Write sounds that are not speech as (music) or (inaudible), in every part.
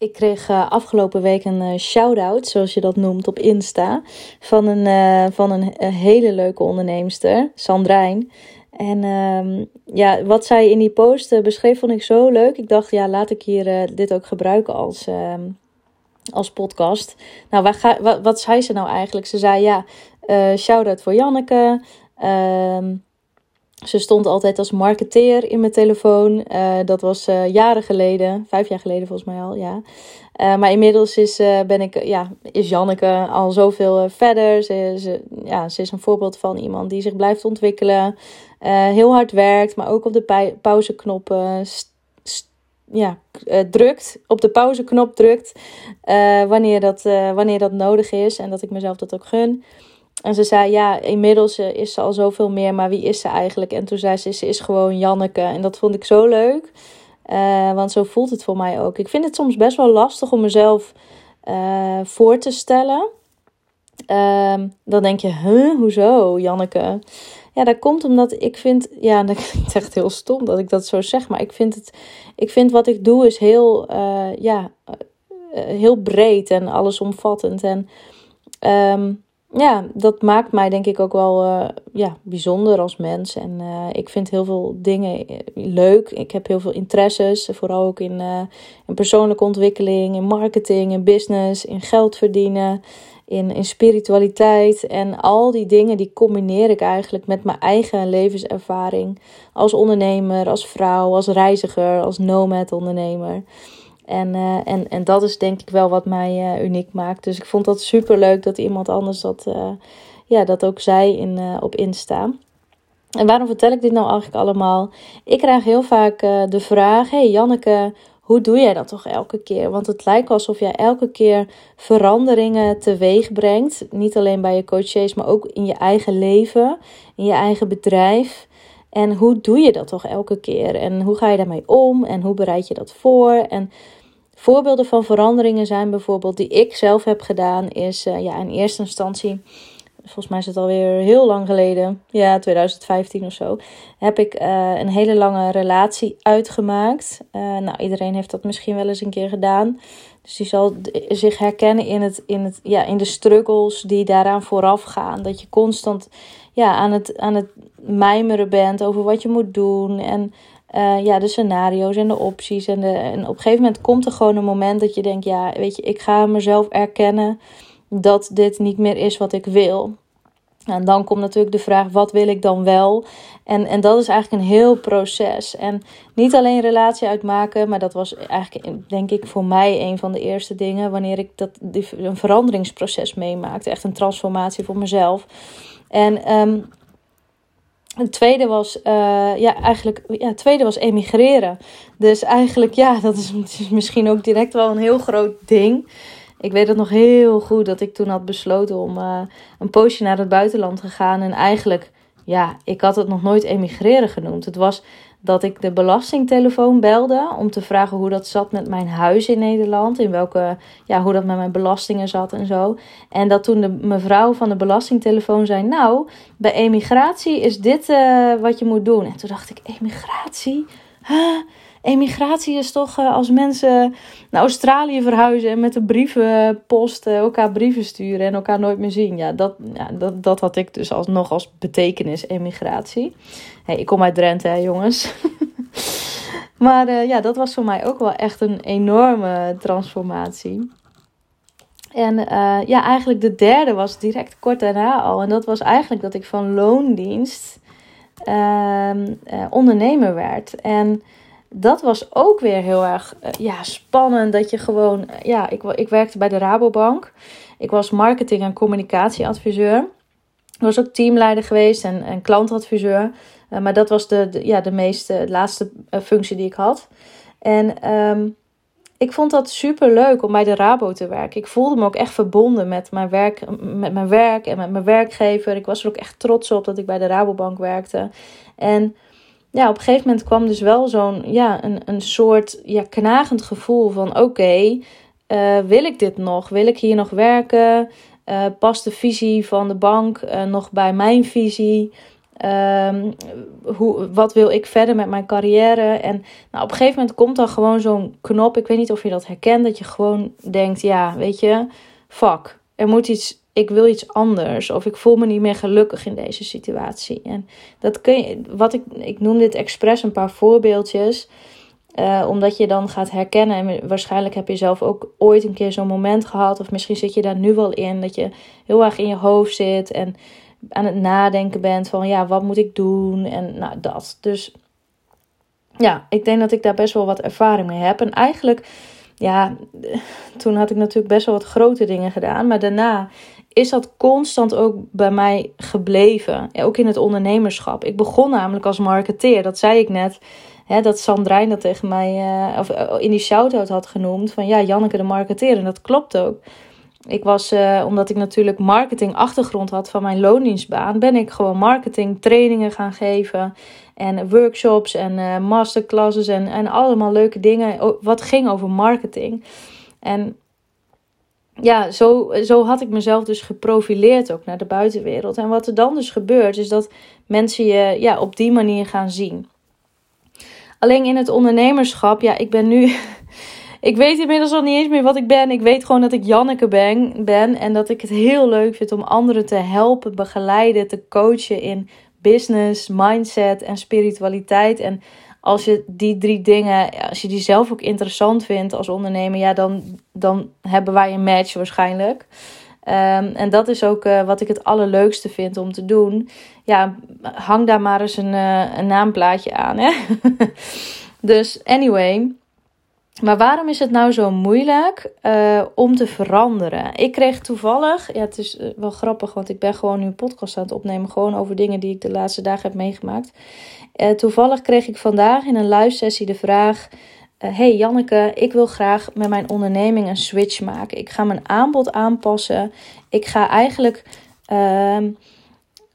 Ik kreeg uh, afgelopen week een uh, shout-out, zoals je dat noemt, op Insta. Van een, uh, van een, hele leuke onderneemster, Sandrijn. En uh, ja, wat zij in die post beschreef, vond ik zo leuk. Ik dacht, ja, laat ik hier dit ook gebruiken als, ehm, als podcast. Nou, ga, wat, wat zei ze nou eigenlijk? Ze zei, ja, shout-out voor Janneke. Ze stond altijd als marketeer in mijn telefoon. Uh, dat was uh, jaren geleden, vijf jaar geleden volgens mij al, ja. Uh, maar inmiddels is, ben ik, ja, is Janneke al zoveel verder. Ze, ze, ja, ze is een voorbeeld van iemand die zich blijft ontwikkelen. heel hard werkt, maar ook op de pauzeknop ja, drukt. Op de pauzeknop drukt wanneer, dat, wanneer dat nodig is. En dat ik mezelf dat ook gun. En ze zei, ja, inmiddels eh, is ze al zoveel meer, maar wie is ze eigenlijk? En toen zei ze, ze is gewoon Janneke. En dat vond ik zo leuk, uh, want zo voelt het voor mij ook. Ik vind het soms best wel lastig om mezelf uh, voor te stellen. Uh, dan denk je, huh, hoezo, Janneke? Ja, dat komt omdat ik vind, ja, (laughs) dat klinkt echt heel stom dat ik dat zo zeg, maar ik vind het, ik vind wat ik doe is heel, ja, heel breed en allesomvattend. En um, ja, dat maakt mij denk ik ook wel uh, ja, bijzonder als mens. En uh, ik vind heel veel dingen eh, leuk. Ik heb heel veel interesses, vooral ook in, in persoonlijke ontwikkeling, in marketing, in business, in geld verdienen, in, in spiritualiteit. En al die dingen die combineer ik eigenlijk met mijn eigen levenservaring als ondernemer, als vrouw, als reiziger, als nomad ondernemer. En, uh, en, en dat is denk ik wel wat mij uh, uniek maakt. Dus ik vond dat super leuk dat iemand anders dat, uh, ja, dat ook zei in, op Insta. En waarom vertel ik dit nou eigenlijk allemaal? Ik krijg heel vaak de vraag: Hey Janneke, hoe doe jij dat toch elke keer? Want het lijkt alsof jij elke keer veranderingen teweeg brengt. Niet alleen bij je coaches, maar ook in je eigen leven, in je eigen bedrijf. En hoe doe je dat toch elke keer? En hoe ga je daarmee om? En hoe bereid je dat voor? En Voorbeelden van veranderingen zijn bijvoorbeeld die ik zelf heb gedaan, is uh, ja, in eerste instantie, volgens mij is het alweer heel lang geleden, ja, 2015 of zo, heb ik uh, een hele lange relatie uitgemaakt. Uh, nou, iedereen heeft dat misschien wel eens een keer gedaan. Dus die zal zich herkennen in, het, in, het, ja, in de struggles die daaraan vooraf gaan. Dat je constant ja, aan, het, aan het mijmeren bent over wat je moet doen. En uh, ja, de scenario's en de opties. En, de, en op een gegeven moment komt er gewoon een moment dat je denkt: ja, weet je, ik ga mezelf erkennen dat dit niet meer is wat ik wil. En dan komt natuurlijk de vraag: wat wil ik dan wel? En, en dat is eigenlijk een heel proces. En niet alleen relatie uitmaken, maar dat was eigenlijk, denk ik, voor mij een van de eerste dingen wanneer ik dat, een veranderingsproces meemaakte. Echt een transformatie voor mezelf. En um, het tweede was, uh, ja, eigenlijk, ja, tweede was emigreren. Dus eigenlijk, ja, dat is, (laughs) misschien ook direct wel een heel groot ding. Ik weet het nog heel goed dat ik toen had besloten om uh, een poosje naar het buitenland te gaan. En eigenlijk, ja, ik had het nog nooit emigreren genoemd. Het was dat ik de belastingtelefoon belde om te vragen hoe dat zat met mijn huis in Nederland. In welke, ja, hoe dat met mijn belastingen zat en zo. En dat toen de mevrouw van de belastingtelefoon zei: Nou, bij emigratie is dit uh, wat je moet doen. En toen dacht ik: Emigratie? Huh? Emigratie is toch uh, als mensen naar Australië verhuizen en met de brievenpost uh, elkaar brieven sturen en elkaar nooit meer zien. Ja, dat, ja, dat, dat had ik dus als, nog als betekenis emigratie. Ik kom uit Drenthe, hè, jongens. (laughs) maar uh, ja, dat was voor mij ook wel echt een enorme transformatie. En ja, eigenlijk de derde was direct kort daarna al. En dat was eigenlijk dat ik van loondienst ehm, ondernemer werd. En dat was ook weer heel erg uh, ja, spannend. Dat je gewoon, uh, ja, ik, ik werkte bij de Rabobank. Ik was marketing- en communicatieadviseur. Ik was ook teamleider geweest en, en klantadviseur. Uh, maar dat was de, ja, de meeste, laatste functie die ik had. En um, ik vond dat super leuk om bij de Rabo te werken. Ik voelde me ook echt verbonden met mijn, werk, met mijn werk en met mijn werkgever. Ik was er ook echt trots op dat ik bij de Rabobank werkte. En ja, op een gegeven moment kwam dus wel zo'n ja, een, een soort ja, knagend gevoel van oké, eh, wil ik dit nog? Wil ik hier nog werken? Uh, past de visie van de bank uh, nog bij mijn visie? Um, hoe, wat wil ik verder met mijn carrière? En nou, op een gegeven moment komt dan gewoon zo'n knop. Ik weet niet of je dat herkent. Dat je gewoon denkt: ja, weet je, fuck. Er moet iets. Ik wil iets anders. Of ik voel me niet meer gelukkig in deze situatie. En dat kun je. Wat ik, ik noem dit expres een paar voorbeeldjes. Uh, omdat je dan gaat herkennen. En waarschijnlijk heb je zelf ook ooit een keer zo'n moment gehad. Of misschien zit je daar nu wel in. Dat je heel erg in je hoofd zit. En aan het nadenken bent van ja, wat moet ik doen? En nou, dat. Dus ja, ik denk dat ik daar best wel wat ervaring mee heb. En eigenlijk, ja, toen had ik natuurlijk best wel wat grote dingen gedaan. Maar daarna is dat constant ook bij mij gebleven. Ook in het ondernemerschap. Ik begon namelijk als marketeer, dat zei ik net. Hè, dat Sandrijn dat tegen mij uh, of, uh, in die shout-out had genoemd. Van ja, Janneke de marketeer. En dat klopt ook. Ik was, uh, omdat ik natuurlijk marketing achtergrond had van mijn loondienstbaan, ben ik gewoon marketing trainingen gaan geven. En workshops en masterclasses en, en allemaal leuke dingen. Wat ging over marketing. En ja, zo, zo had ik mezelf dus geprofileerd ook naar de buitenwereld. En wat er dan dus gebeurt, is dat mensen je ja, op die manier gaan zien. Alleen in het ondernemerschap, ja, ik ben nu (laughs) ik weet inmiddels al niet eens meer wat ik ben. Ik weet gewoon dat ik Janneke ben, ben. En dat ik het heel leuk vind om anderen te helpen, begeleiden, te coachen in business, mindset en spiritualiteit. En als je die drie dingen, als je die zelf ook interessant vindt als ondernemer, ja, dan, dan hebben wij een match waarschijnlijk. Um, en dat is ook uh, wat ik het allerleukste vind om te doen. Ja, hang daar maar eens een, uh, een naamplaatje aan. Hè? (laughs) dus anyway. Maar waarom is het nou zo moeilijk uh, om te veranderen? Ik kreeg toevallig, ja, het is eh, wel grappig, want ik ben gewoon nu een podcast aan het opnemen, gewoon over dingen die ik de laatste dagen heb meegemaakt. Uh, toevallig kreeg ik vandaag in een live sessie de vraag: Hey Janneke, ik wil graag met mijn onderneming een switch maken. Ik ga mijn aanbod aanpassen. Ik ga eigenlijk. Ehm,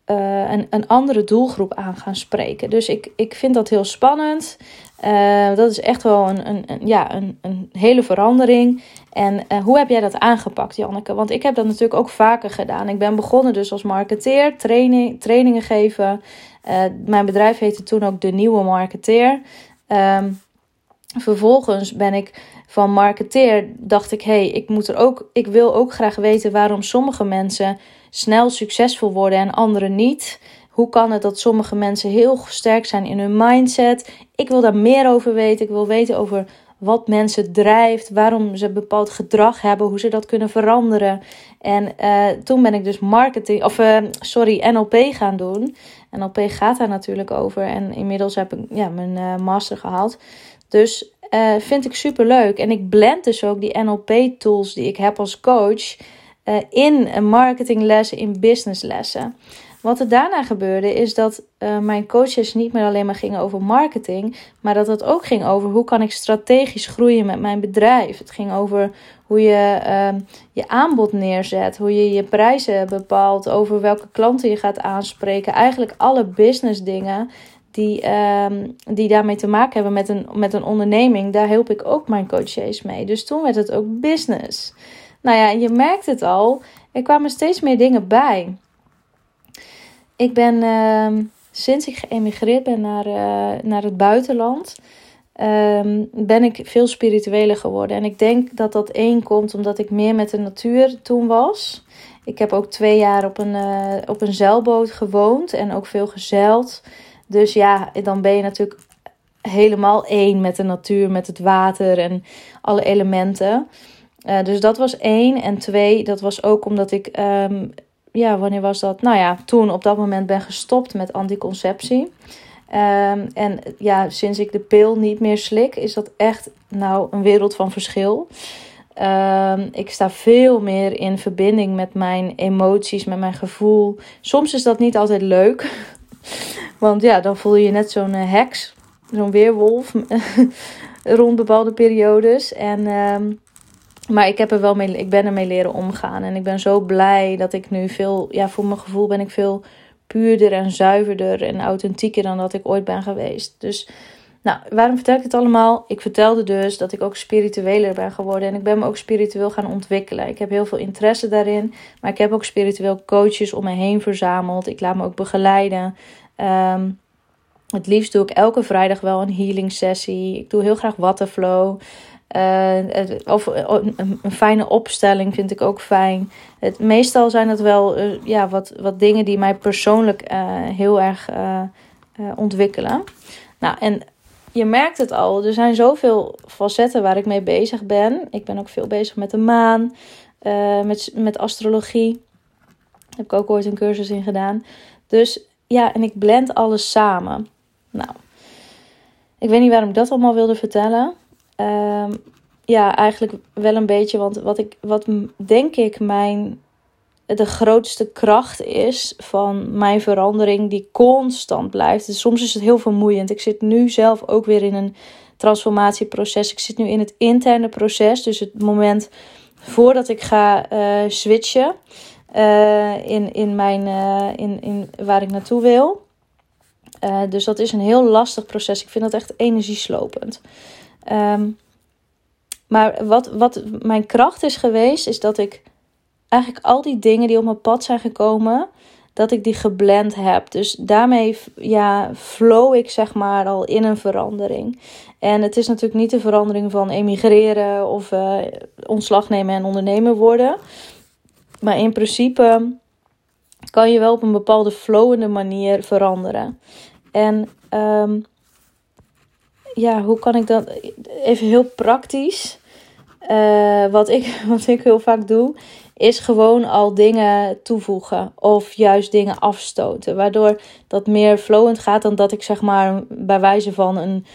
een, een andere doelgroep aan gaan spreken. Dus ik, ik vind dat heel spannend. Uh, dat is echt wel een, een, ja, een, een hele verandering. En uh, hoe heb jij dat aangepakt, Janneke? Want ik heb dat natuurlijk ook vaker gedaan. Ik ben begonnen dus als marketeer, training, trainingen geven. Uh, mijn bedrijf heette toen ook De Nieuwe Marketeer. Um, vervolgens ben ik van marketeer, dacht ik, hé, hey, ik moet er ook, ik wil ook graag weten waarom sommige mensen snel succesvol worden en anderen niet. Hoe kan het dat sommige mensen heel sterk zijn in hun mindset? Ik wil daar meer over weten. Ik wil weten over wat mensen drijft, waarom ze bepaald gedrag hebben, hoe ze dat kunnen veranderen. En uh, toen ben ik dus marketing, of uh, sorry, NLP gaan doen. NLP gaat daar natuurlijk over. En inmiddels heb ik ja, mijn uh, master gehaald. Dus vind ik super leuk. En ik blend dus ook die NLP-tools die ik heb als coach in marketinglessen, in businesslessen. Wat er daarna gebeurde is dat uh, mijn coaches niet meer alleen maar gingen over marketing, maar dat het ook ging over hoe kan ik strategisch groeien met mijn bedrijf. Het ging over hoe je uh, je aanbod neerzet, hoe je je prijzen bepaalt, over welke klanten je gaat aanspreken. Eigenlijk alle business dingen die, uh, die daarmee te maken hebben met een, met een onderneming, daar help ik ook mijn coaches mee. Dus toen werd het ook business. Nou ja, je merkt het al, er kwamen steeds meer dingen bij. Ik ben uh, sinds ik geëmigreerd ben naar, uh, naar het buitenland, uh, ben ik veel spiritueler geworden. En ik denk dat dat één komt omdat ik meer met de natuur toen was. Ik heb ook twee jaar op een, uh, op een zeilboot gewoond en ook veel gezeild. Dus ja, dan ben je natuurlijk helemaal één met de natuur, met het water en alle elementen. Uh, dus dat was één. En twee, dat was ook omdat ik um, ja, wanneer was dat? Nou ja, toen op dat moment ben gestopt met anticonceptie. Um, en ja, sinds ik de pil niet meer slik, is dat echt nou een wereld van verschil. Um, ik sta veel meer in verbinding met mijn emoties, met mijn gevoel. Soms is dat niet altijd leuk. (laughs) Want ja, dan voel je je net zo'n uh, heks, zo'n weerwolf (laughs) rond bepaalde periodes. En um, maar ik, heb er wel mee, ik ben ermee leren omgaan. En ik ben zo blij dat ik nu veel, ja, voor mijn gevoel ben ik veel puurder en zuiverder en authentieker dan dat ik ooit ben geweest. Dus, nou, waarom vertel ik het allemaal? Ik vertelde dus dat ik ook spiritueler ben geworden. En ik ben me ook spiritueel gaan ontwikkelen. Ik heb heel veel interesse daarin. Maar ik heb ook spiritueel coaches om me heen verzameld. Ik laat me ook begeleiden. Ehm, het liefst doe ik elke vrijdag wel een healing sessie. Ik doe heel graag waterflow. Uh, of een, een, fijne opstelling vind ik ook fijn. Het, meestal zijn het wel ja, wat, wat dingen die mij persoonlijk heel erg ontwikkelen. Nou, en je merkt het al. Er zijn zoveel facetten waar ik mee bezig ben. Ik ben ook veel bezig met de maan, met, met astrologie. Daar heb ik ook ooit een cursus in gedaan. Dus ja, en ik blend alles samen. Nou, ik weet niet waarom ik dat allemaal wilde vertellen. Uh, ja, eigenlijk wel een beetje. Want wat, ik, wat denk ik mijn de grootste kracht is van mijn verandering die constant blijft. Dus soms is het heel vermoeiend. Ik zit nu zelf ook weer in een transformatieproces. Ik zit nu in het interne proces. Dus het moment voordat ik ga uh, switchen uh, in, in, mijn, uh, in, in waar ik naartoe wil. dus dat is een heel lastig proces. Ik vind dat echt energieslopend. Um, maar wat, wat mijn kracht is geweest, is dat ik eigenlijk al die dingen die op mijn pad zijn gekomen, dat ik die geblend heb. Dus daarmee ja, flow ik zeg maar al in een verandering. En het is natuurlijk niet de verandering van emigreren of uh, ontslag nemen en ondernemer worden. Maar in principe kan je wel op een bepaalde flowende manier veranderen. En um, ja, hoe kan ik dat even heel praktisch? Uh, wat, ik, (laughs) wat ik heel vaak doe, is gewoon al dingen toevoegen of juist dingen afstoten. Waardoor dat meer flowend gaat dan dat ik zeg maar bij wijze van een,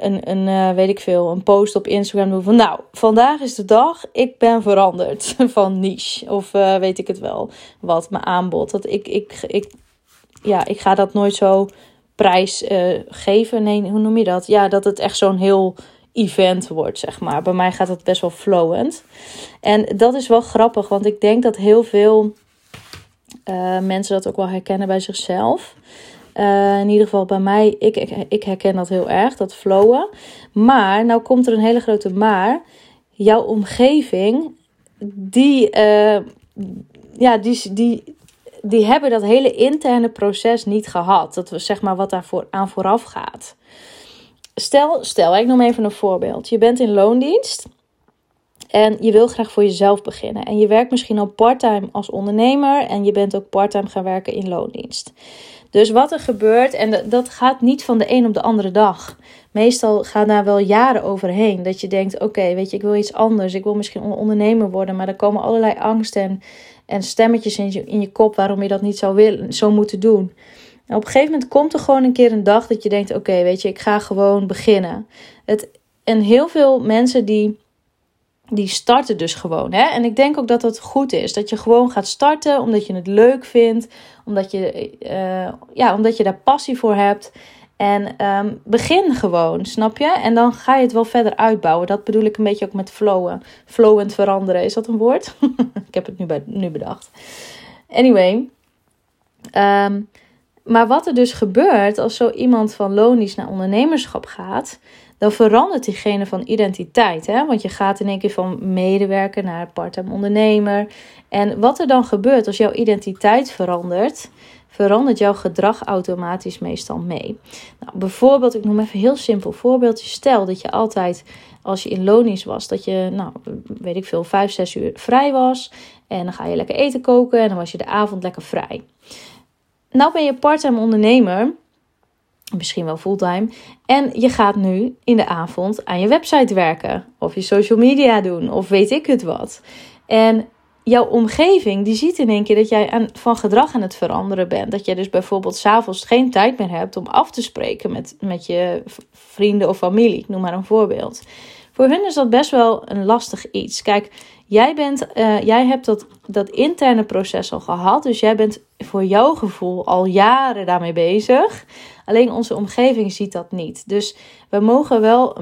een, een uh, weet ik veel, een post op Instagram doe van nou, vandaag is de dag, ik ben veranderd (laughs) van niche of uh, weet ik het wel wat, mijn aanbod. Dat ik, ik, ik, ja, ik ga dat nooit zo prijs uh, geven. Nee, hoe noem je dat? Ja, dat het echt zo'n heel event wordt, zeg maar. Bij mij gaat dat best wel flowend. En dat is wel grappig, want ik denk dat heel veel uh, mensen dat ook wel herkennen bij zichzelf. Uh, in ieder geval bij mij, ik, ik, herken dat heel erg, dat flowen. Maar, nou komt er een hele grote maar. Jouw omgeving, die, ja, die, die, die hebben dat hele interne proces niet gehad. Dat was zeg maar wat daar voor, aan vooraf gaat. Stel, stel, ik noem even een voorbeeld. Je bent in loondienst en je wil graag voor jezelf beginnen. En je werkt misschien al parttime als ondernemer en je bent ook parttime gaan werken in loondienst. Dus wat er gebeurt, en dat gaat niet van de een op de andere dag. Meestal gaan daar wel jaren overheen. Dat je denkt: oké, weet je, ik wil iets anders. Ik wil misschien ondernemer worden. Maar er komen allerlei angsten en, en stemmetjes in je, in je kop waarom je dat niet zou, willen, zou moeten doen. Op een gegeven moment komt er gewoon een keer een dag dat je denkt: oké, weet je, ik ga gewoon beginnen. Het, en heel veel mensen die, die starten dus gewoon. Hè? En ik denk ook dat dat goed is. Dat je gewoon gaat starten omdat je het leuk vindt, omdat je, uh, ja, omdat je daar passie voor hebt. En um, begin gewoon, snap je? En dan ga je het wel verder uitbouwen. Dat bedoel ik een beetje ook met flowen. Flowend veranderen, is dat een woord? (laughs) ik heb het nu, bij, nu bedacht. Anyway, um, maar wat er dus gebeurt als zo iemand van lonisch naar ondernemerschap gaat, dan verandert diegene van identiteit. Hè? Want je gaat in één keer van medewerker naar part-time ondernemer. En wat er dan gebeurt als jouw identiteit verandert, verandert jouw gedrag automatisch meestal mee. Nou, bijvoorbeeld, ik noem even een heel simpel voorbeeldje. Stel dat je altijd, als je in lonisch was, dat je, nou, weet ik veel, vijf, zes uur vrij was. En dan ga je lekker eten koken en dan was je de avond lekker vrij. Nou ben je parttime ondernemer, misschien wel fulltime, en je gaat nu in de avond aan je website werken, of je social media doen, of weet ik het wat. En jouw omgeving die ziet in één keer dat jij aan, van gedrag aan het veranderen bent. Dat jij dus bijvoorbeeld s'avonds geen tijd meer hebt om af te spreken met, met je vrienden of familie. noem maar een voorbeeld. Voor hun is dat best wel een lastig iets. Kijk, Jij, bent, uh, jij hebt dat, dat interne proces al gehad. Dus jij bent voor jouw gevoel al jaren daarmee bezig. Alleen onze omgeving ziet dat niet. Dus we mogen wel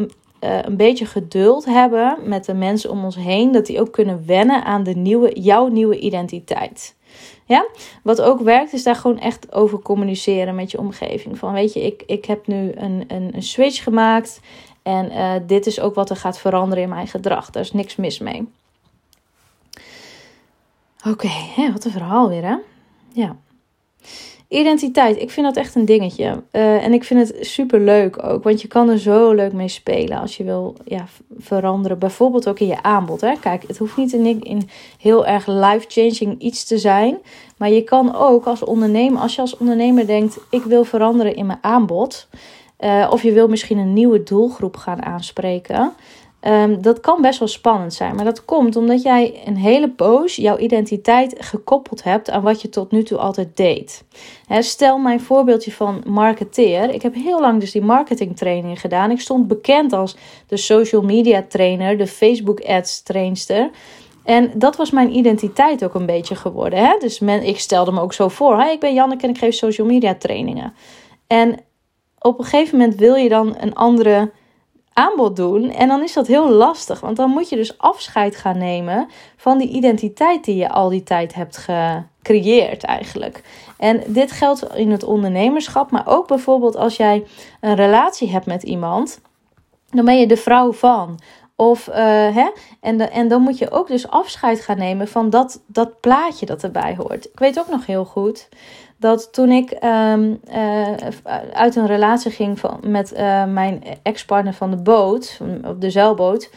uh, een beetje geduld hebben met de mensen om ons heen. Dat die ook kunnen wennen aan de nieuwe, jouw nieuwe identiteit. Ja? Wat ook werkt, is daar gewoon echt over communiceren met je omgeving. Van weet je, ik, ik heb nu een, een, een switch gemaakt. En uh, dit is ook wat er gaat veranderen in mijn gedrag. Daar is niks mis mee. Oké, wat een verhaal weer, hè? Ja. Identiteit, ik vind dat echt een dingetje. Uh, en ik vind het super leuk ook, want je kan er zo leuk mee spelen als je wil ja, veranderen. Bijvoorbeeld ook in je aanbod. Hè? Kijk, het hoeft niet in, in heel erg life-changing iets te zijn. Maar je kan ook als ondernemer, als je als ondernemer denkt: ik wil veranderen in mijn aanbod. Uh, of je wil misschien een nieuwe doelgroep gaan aanspreken. Um, dat kan best wel spannend zijn. Maar dat komt omdat jij een hele poos jouw identiteit gekoppeld hebt aan wat je tot nu toe altijd deed. Stel mijn voorbeeldje van marketeer. Ik heb heel lang dus die marketingtraining gedaan. Ik stond bekend als de social media trainer, de Facebook ads trainster. En dat was mijn identiteit ook een beetje geworden. Dus men, ik stelde me ook zo voor. Ik ben Janneke en ik geef social media trainingen. En op een gegeven moment wil je dan een andere aanbod doen. En dan is dat heel lastig, want dan moet je dus afscheid gaan nemen van die identiteit die je al die tijd hebt gecreëerd eigenlijk. En dit geldt in het ondernemerschap, maar ook bijvoorbeeld als jij een relatie hebt met iemand, dan ben je de vrouw van. Of, uh, hè? En, de, en dan moet je ook dus afscheid gaan nemen van dat, dat plaatje dat erbij hoort. Ik weet ook nog heel goed dat toen ik um, uh, uit een relatie ging van, met uh, mijn ex-partner van de boot, op de zeilboot.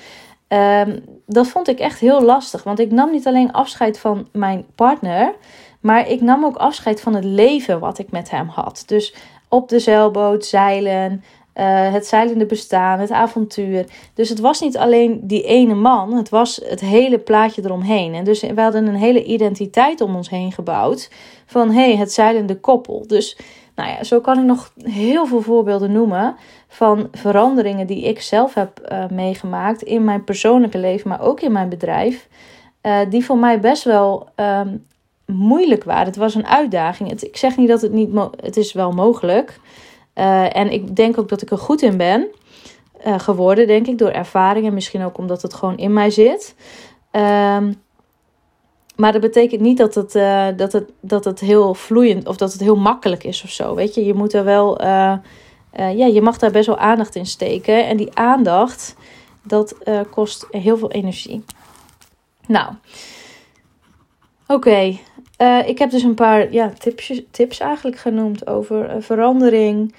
Um, dat vond ik echt heel lastig. Want ik nam niet alleen afscheid van mijn partner, maar ik nam ook afscheid van het leven wat ik met hem had. Dus op de zeilboot, zeilen, uh, het zeilende bestaan, het avontuur. Dus het was niet alleen die ene man, het was het hele plaatje eromheen. En dus we hadden een hele identiteit om ons heen gebouwd van hey, het zeilende koppel. Dus nou ja, zo kan ik nog heel veel voorbeelden noemen van veranderingen die ik zelf heb uh, meegemaakt in mijn persoonlijke leven, maar ook in mijn bedrijf. Uh, die voor mij best wel um, moeilijk waren. Het was een uitdaging. Ik zeg niet dat het niet, het is wel mogelijk. Uh, en ik denk ook dat ik er goed in ben geworden, denk ik, door ervaring en misschien ook omdat het gewoon in mij zit. Um, maar dat betekent niet dat het, uh, dat, het, dat het heel vloeiend of dat het heel makkelijk is of zo. Weet je, je moet er wel. Ja, je mag daar best wel aandacht in steken. En die aandacht, dat kost heel veel energie. Nou, oké. Ik heb dus een paar ja, tips, tips eigenlijk genoemd over verandering.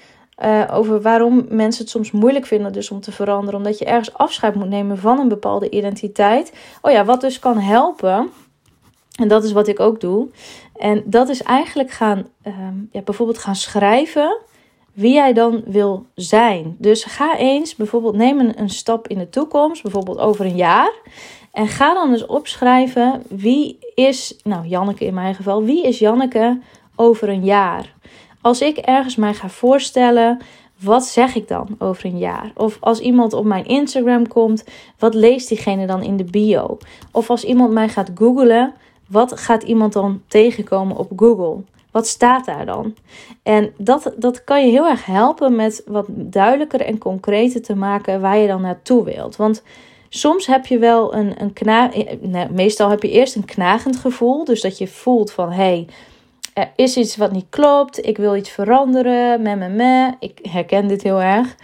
over waarom mensen het soms moeilijk vinden dus om te veranderen. Omdat je ergens afscheid moet nemen van een bepaalde identiteit. Oh ja, wat dus kan helpen en dat is wat ik ook doe. En dat is eigenlijk gaan, ehm, ja, bijvoorbeeld gaan schrijven wie jij dan wil zijn. Dus ga eens bijvoorbeeld, neem een, een stap in de toekomst, bijvoorbeeld over een jaar. En ga dan eens opschrijven wie is, nou Janneke in mijn geval, wie is Janneke over een jaar? Als ik ergens mij ga voorstellen, wat zeg ik dan over een jaar? Of als iemand op mijn Instagram komt, wat leest diegene dan in de bio? Of als iemand mij gaat googlen, wat gaat iemand dan tegenkomen op Google? Wat staat daar dan? En dat, dat kan je heel erg helpen met wat duidelijker en concreter te maken waar je dan naartoe wilt. Want soms heb je wel een, een kna nee, meestal heb je eerst een knagend gevoel. Dus dat je voelt van hé, hey, er is iets wat niet klopt. Ik wil iets veranderen. Me. Ik herken dit heel erg.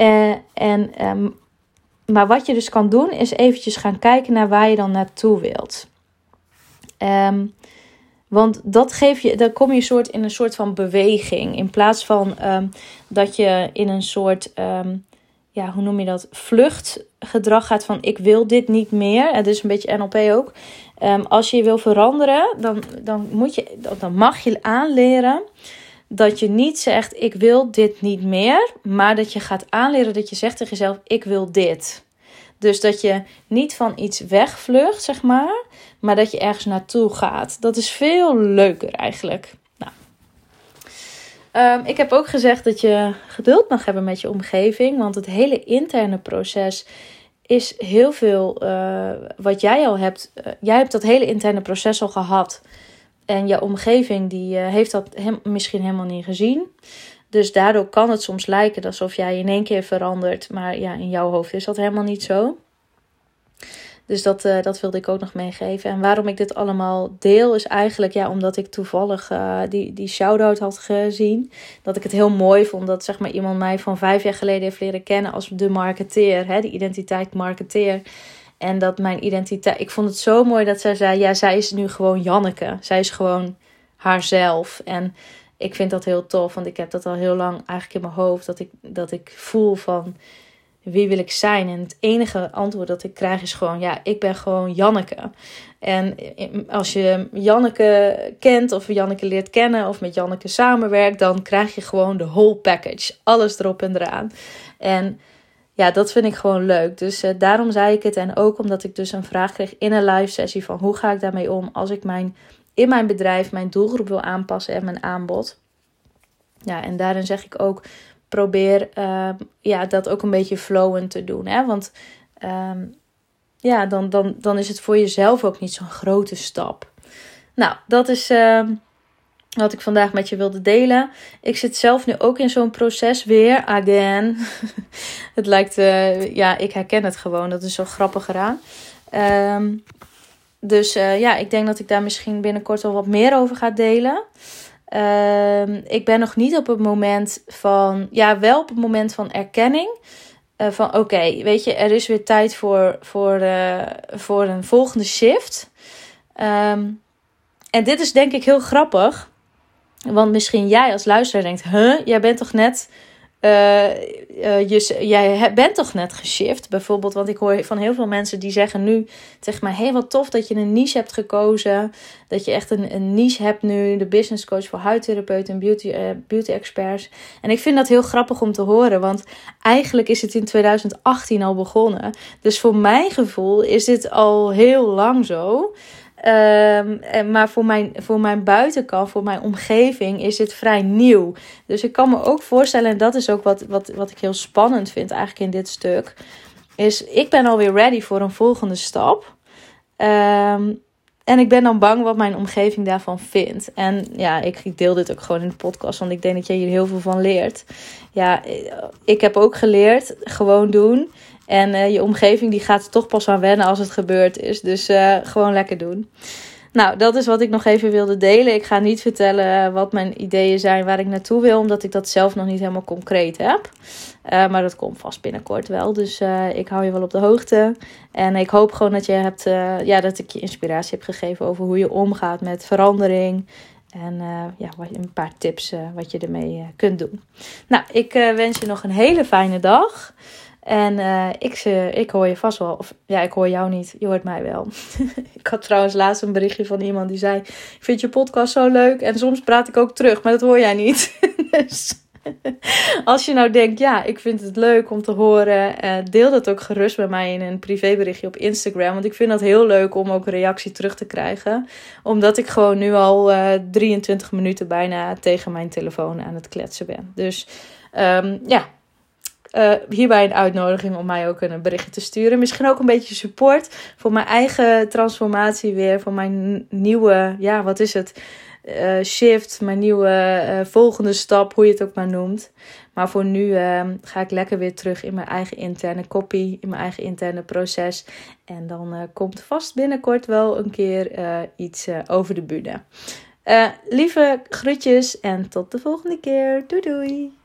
Uh, en, um, maar wat je dus kan doen, is eventjes gaan kijken naar waar je dan naartoe wilt. Um, want dat geef je, dan kom je soort in een soort van beweging. In plaats van um, dat je in een soort, ja, hoe noem je dat? Vluchtgedrag gaat van ik wil dit niet meer. Het is een beetje NLP ook. als je je wil veranderen, dan, dan, moet je, dan mag je aanleren dat je niet zegt ik wil dit niet meer. Maar dat je gaat aanleren dat je zegt tegen jezelf ik wil dit. Dus dat je niet van iets wegvlucht, zeg maar, maar dat je ergens naartoe gaat. Dat is veel leuker eigenlijk. Um, ik heb ook gezegd dat je geduld mag hebben met je omgeving, want het hele interne proces is heel veel uh, wat jij al hebt. Uh, jij hebt dat hele interne proces al gehad. En je omgeving die uh, heeft dat misschien helemaal niet gezien. Dus daardoor kan het soms lijken alsof jij in één keer verandert. Maar ja, in jouw hoofd is dat helemaal niet zo. Dus dat, uh, dat wilde ik ook nog meegeven. En waarom ik dit allemaal deel, is eigenlijk ja, omdat ik toevallig uh, die, die shout-out had gezien. Dat ik het heel mooi vond dat zeg maar, iemand mij van vijf jaar geleden heeft leren kennen als de marketeer, hè, de identiteit marketeer. En dat mijn identiteit. Ik vond het zo mooi dat zij zei: Ja, zij is nu gewoon Janneke. Zij is gewoon haarzelf. En ik vind dat heel tof, want ik heb dat al heel lang eigenlijk in mijn hoofd. Dat ik, dat ik voel van wie wil ik zijn? En het enige antwoord dat ik krijg is gewoon: ja, ik ben gewoon Janneke. En als je Janneke kent of Janneke leert kennen of met Janneke samenwerkt, dan krijg je gewoon de whole package. Alles erop en eraan. En ja, dat vind ik gewoon leuk. Dus uh, daarom zei ik het. En ook omdat ik dus een vraag kreeg in een live sessie van hoe ga ik daarmee om als ik mijn, in mijn bedrijf mijn doelgroep wil aanpassen en mijn aanbod. Ja, en daarin zeg ik ook, probeer uh, ja, dat ook een beetje flowend te doen. Hè? Want ehm, ja, dan, dan, dan is het voor jezelf ook niet zo'n grote stap. Nou, dat is uh, wat ik vandaag met je wilde delen. Ik zit zelf nu ook in zo'n proces weer, again. (laughs) het lijkt, uh, ja, ik herken het gewoon. Dat is zo grappig eraan. Dus uh, ja, ik denk dat ik daar misschien binnenkort wel wat meer over ga delen. Uh, ik ben nog niet op het moment van, ja, wel op het moment van erkenning. Uh, van oké, weet je, er is weer tijd voor, voor, uh, voor een volgende shift. Um, en dit is denk ik heel grappig. Want misschien jij als luisteraar denkt: huh, jij bent toch net uh, je, jij bent toch net geshift, bijvoorbeeld. Want ik hoor van heel veel mensen die zeggen nu tegen mij: hey, wat tof dat je een niche hebt gekozen. Dat je echt een, een niche hebt nu. De business coach voor huidtherapeuten en beauty, uh, beauty experts. En ik vind dat heel grappig om te horen. Want eigenlijk is het in 2018 al begonnen. Dus voor mijn gevoel is dit al heel lang zo. Um, maar voor mijn, voor mijn buitenkant, voor mijn omgeving, is dit vrij nieuw. Dus ik kan me ook voorstellen, en dat is ook wat, wat, wat ik heel spannend vind eigenlijk in dit stuk, is ik ben alweer ready voor een volgende stap. Um, en ik ben dan bang wat mijn omgeving daarvan vindt. En ja, ik, deel dit ook gewoon in de podcast, want ik denk dat jij hier heel veel van leert. Ja, ik heb ook geleerd, gewoon doen. En uh, je omgeving die gaat er toch pas aan wennen als het gebeurd is. Dus uh, gewoon lekker doen. Nou, dat is wat ik nog even wilde delen. Ik ga niet vertellen wat mijn ideeën zijn waar ik naartoe wil, omdat ik dat zelf nog niet helemaal concreet heb. Maar dat komt vast binnenkort wel. Dus ik hou je wel op de hoogte. En ik hoop gewoon dat je hebt, ja, dat ik je inspiratie heb gegeven over hoe je omgaat met verandering. En ja, een paar tips wat je ermee kunt doen. Nou, ik wens je nog een hele fijne dag. En uh, ik, ik hoor je vast wel. Of ja, ik hoor jou niet. Je hoort mij wel. (laughs) ik had trouwens laatst een berichtje van iemand die zei: Ik vind je podcast zo leuk. En soms praat ik ook terug, maar dat hoor jij niet. (laughs) dus (laughs) als je nou denkt: Ja, ik vind het leuk om te horen. Uh, deel dat ook gerust bij mij in een privéberichtje op Instagram. Want ik vind dat heel leuk om ook reactie terug te krijgen. Omdat ik gewoon nu al 23 minuten bijna tegen mijn telefoon aan het kletsen ben. Dus um, ja uh, hierbij een uitnodiging om mij ook een berichtje te sturen. Misschien ook een beetje support voor mijn eigen transformatie weer. Voor mijn nieuwe, ja, wat is het? Uh, shift, mijn nieuwe uh, volgende stap, hoe je het ook maar noemt. Maar voor nu ehm, ga ik lekker weer terug in mijn eigen interne copy, in mijn eigen interne proces. En dan komt vast binnenkort wel een keer iets over de bühne. lieve groetjes en tot de volgende keer. Doei doei!